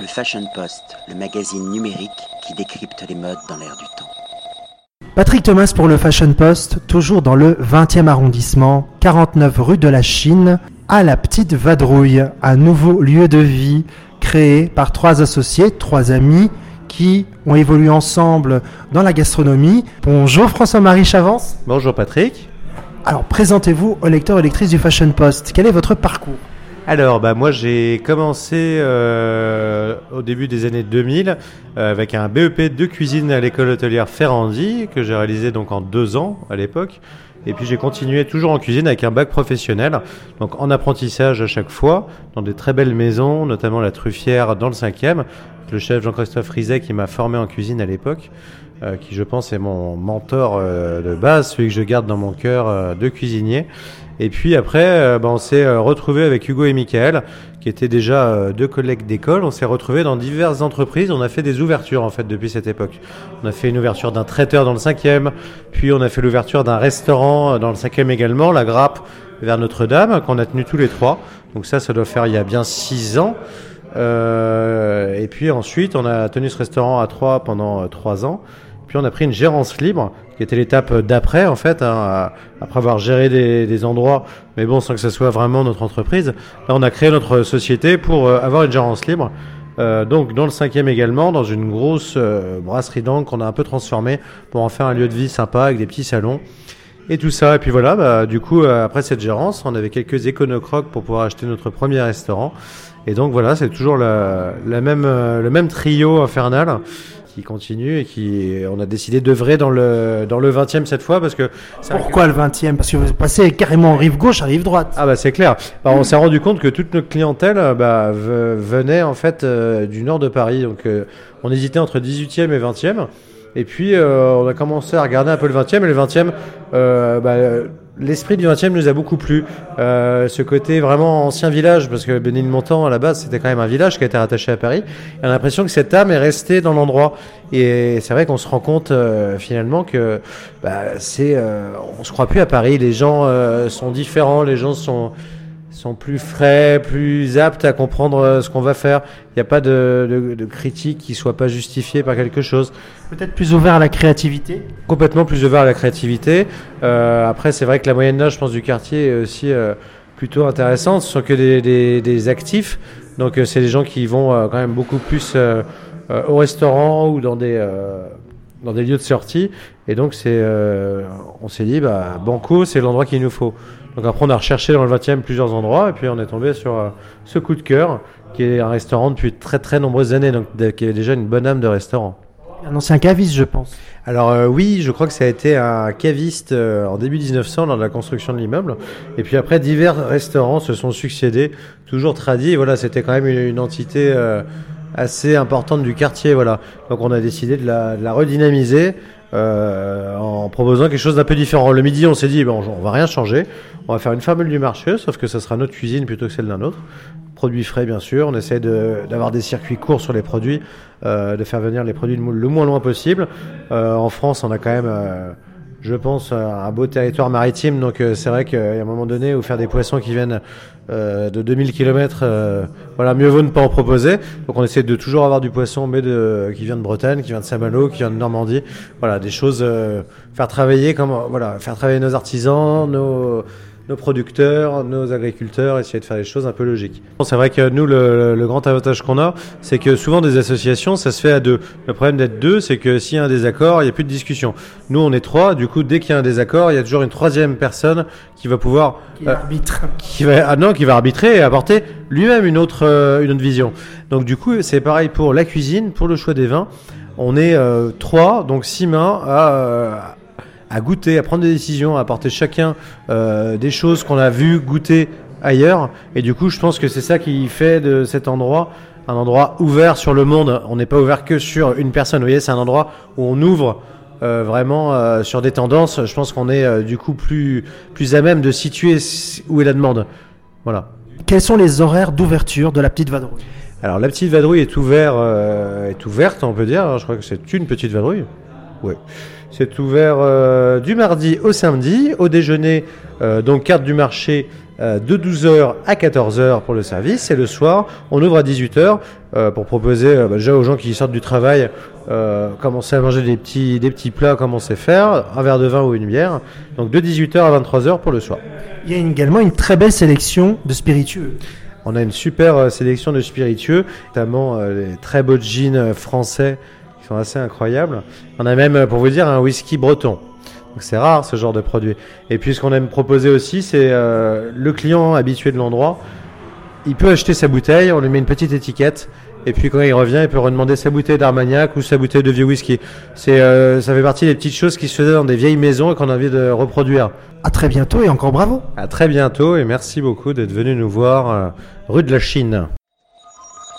Le Fashion Post, le magazine numérique qui décrypte les modes dans l'air du temps. Patrick Thomas pour le Fashion Post, toujours dans le 20e arrondissement, 49 rue de la Chine, à la Petite Vadrouille, un nouveau lieu de vie créé par trois associés, trois amis qui ont évolué ensemble dans la gastronomie. Bonjour François-Marie Chavance. Bonjour Patrick. Alors présentez-vous au lecteur et lectrice du Fashion Post. Quel est votre parcours? Alors, bah, moi j'ai commencé euh, au début des années 2000 euh, avec un BEP de cuisine à l'école hôtelière Ferrandi que j'ai réalisé donc en deux ans à l'époque. Et puis j'ai continué toujours en cuisine avec un bac professionnel, donc en apprentissage à chaque fois, dans des très belles maisons, notamment la Truffière dans le 5e, le chef Jean-Christophe Rizet qui m'a formé en cuisine à l'époque, euh, qui je pense est mon mentor de base, celui que je garde dans mon cœur de cuisinier. Et puis après, euh, bah, on s'est euh, retrouvé avec Hugo et Michael, qui étaient déjà euh, deux collègues d'école. On s'est retrouvé dans diverses entreprises. On a fait des ouvertures en fait depuis cette époque. On a fait une ouverture d'un traiteur dans le cinquième, puis on a fait l'ouverture d'un restaurant dans le cinquième également, la Grappe vers Notre-Dame, qu'on a tenu tous les trois. Donc ça, ça doit faire il y a bien six ans. Euh, et puis ensuite, on a tenu ce restaurant à trois pendant trois ans. Puis on a pris une gérance libre, qui était l'étape d'après, en fait, hein, après avoir géré des, endroits, mais bon, sans que ce soit vraiment notre entreprise. Là, on a créé notre société pour euh, avoir une gérance libre. Euh, donc dans le cinquième également, dans une grosse euh, brasserie d'angle qu'on a un peu transformée pour en faire un lieu de vie sympa avec des petits salons et tout ça. Et puis voilà, bah, du coup, après cette gérance, on avait quelques éconocrocs pour pouvoir acheter notre premier restaurant. Et donc voilà, c'est toujours la, la même, le même trio infernal qui continue et qui on a décidé d'œuvrer dans le dans le 20e cette fois parce que pourquoi le 20e parce que vous passez carrément en rive gauche à rive droite. Ah bah c'est clair. Bah, on s'est rendu compte que toute notre clientèle bah, venait en fait euh, du nord de Paris. Donc euh, on hésitait entre 18e et 20e et puis euh, on a commencé à regarder un peu le 20e et le 20e bah, l'esprit du 20e nous a beaucoup plu. Euh, ce côté vraiment ancien village, parce que Bénilmontant, à la base, c'était quand même un village qui a été rattaché à Paris. on a l'impression que cette âme est restée dans l'endroit. Et c'est vrai qu'on se rend compte euh, finalement que bah, c'est, euh, on se croit plus à Paris. Les gens euh, sont différents, les gens sont sont plus frais, plus aptes à comprendre euh, ce qu'on va faire. Il n'y a pas de, de, critique qui soit pas justifiée par quelque chose. Peut-être plus ouvert à la créativité Complètement plus ouvert à la créativité. Euh, après, c'est vrai que la moyenne d'âge, je pense, du quartier est aussi euh, plutôt intéressante. Ce sont que des, des, des actifs. Donc, c'est des gens qui vont quand même beaucoup plus au restaurant ou dans des dans des lieux de sortie. Et donc, c'est, on s'est dit, bah, Banco, c'est l'endroit qu'il nous faut. Donc après, on a recherché dans le 20e plusieurs endroits, et puis on est tombé sur euh, ce coup de cœur, qui est un restaurant depuis très très nombreuses années, donc qui est déjà une bonne âme de restaurant. Un ancien caviste, je pense. Alors euh, oui, je crois que ça a été un caviste euh, en début 1900 lors de la construction de l'immeuble. Et puis après, divers restaurants se sont succédés, toujours tradis. voilà, c'était quand même une, entité assez importante du quartier. Voilà. Donc on a décidé de la, de la redynamiser euh, en proposant quelque chose d'un peu différent. Le midi, on s'est dit, bon, on va rien changer, on va faire une formule du marché, sauf que ça sera notre cuisine plutôt que celle d'un autre. Produits frais, bien sûr. On essaie d'avoir des circuits courts sur les produits, euh, de faire venir les produits le moins loin possible. Euh, en France, on a quand même je pense, un beau territoire maritime. Donc euh, c'est vrai qu'à un moment donné, où faire des poissons qui viennent euh, de 2000 km, euh, voilà, mieux vaut ne pas en proposer. Donc on essaie de toujours avoir du poisson, mais de, qui vient de Bretagne, qui vient de Saint-Malo, qui vient de Normandie. Voilà, des choses, faire travailler comme, voilà, faire travailler nos artisans, nos nos producteurs, nos agriculteurs, essayer de faire les choses un peu logiques. C'est vrai que nous, le, le grand avantage qu'on a, c'est que souvent des associations, ça se fait à deux. Le problème d'être deux, c'est que s'il y a un désaccord, il n'y a plus de discussion. Nous, on est trois, du coup, dès qu'il y a un désaccord, il y a toujours une troisième personne qui va pouvoir... Qui euh, arbitre. Qui va, ah non, qui va arbitrer et apporter lui-même une autre, euh, une autre vision. Donc du coup, c'est pareil pour la cuisine, pour le choix des vins. On est euh, trois, donc six mains à à goûter, à prendre des décisions, à apporter chacun euh, des choses qu'on a vues, goûter ailleurs. Et du coup, je pense que c'est ça qui fait de cet endroit un endroit ouvert sur le monde. On n'est pas ouvert que sur une personne. Vous voyez, c'est un endroit où on ouvre euh, vraiment euh, sur des tendances. Je pense qu'on est euh, du coup plus, plus à même de situer où est la demande. Voilà. Quels sont les horaires d'ouverture de la petite vadrouille? Alors, la petite vadrouille est, ouvert, euh, est ouverte, on peut dire. Je crois que c'est une petite vadrouille. Oui. C'est ouvert euh, du mardi au samedi. Au déjeuner, euh, donc carte du marché euh, de 12h à 14h pour le service et le soir on ouvre à 18h euh, pour proposer euh, bah, déjà aux gens qui sortent du travail euh, commencer à manger des petits, des petits plats comme on sait faire, un verre de vin ou une bière. Donc de 18h à 23h pour le soir. Il y a également une très belle sélection de spiritueux. On a une super sélection de spiritueux, notamment euh, les très beaux jeans français sont assez incroyables. On a même, euh, pour vous dire, un whisky breton. Donc c'est rare ce genre de produit. Et puis ce qu'on aime proposer aussi, c'est euh, le client habitué de l'endroit. Il peut acheter sa bouteille, on lui met une petite étiquette. Et puis quand il revient, il peut redemander sa bouteille d'Armagnac ou sa bouteille de vieux whisky. C'est, euh, ça fait partie des petites choses qui se faisaient dans des vieilles maisons et qu'on a envie de reproduire. À très bientôt et encore bravo. À très bientôt et merci beaucoup d'être venu nous voir euh, rue de la Chine.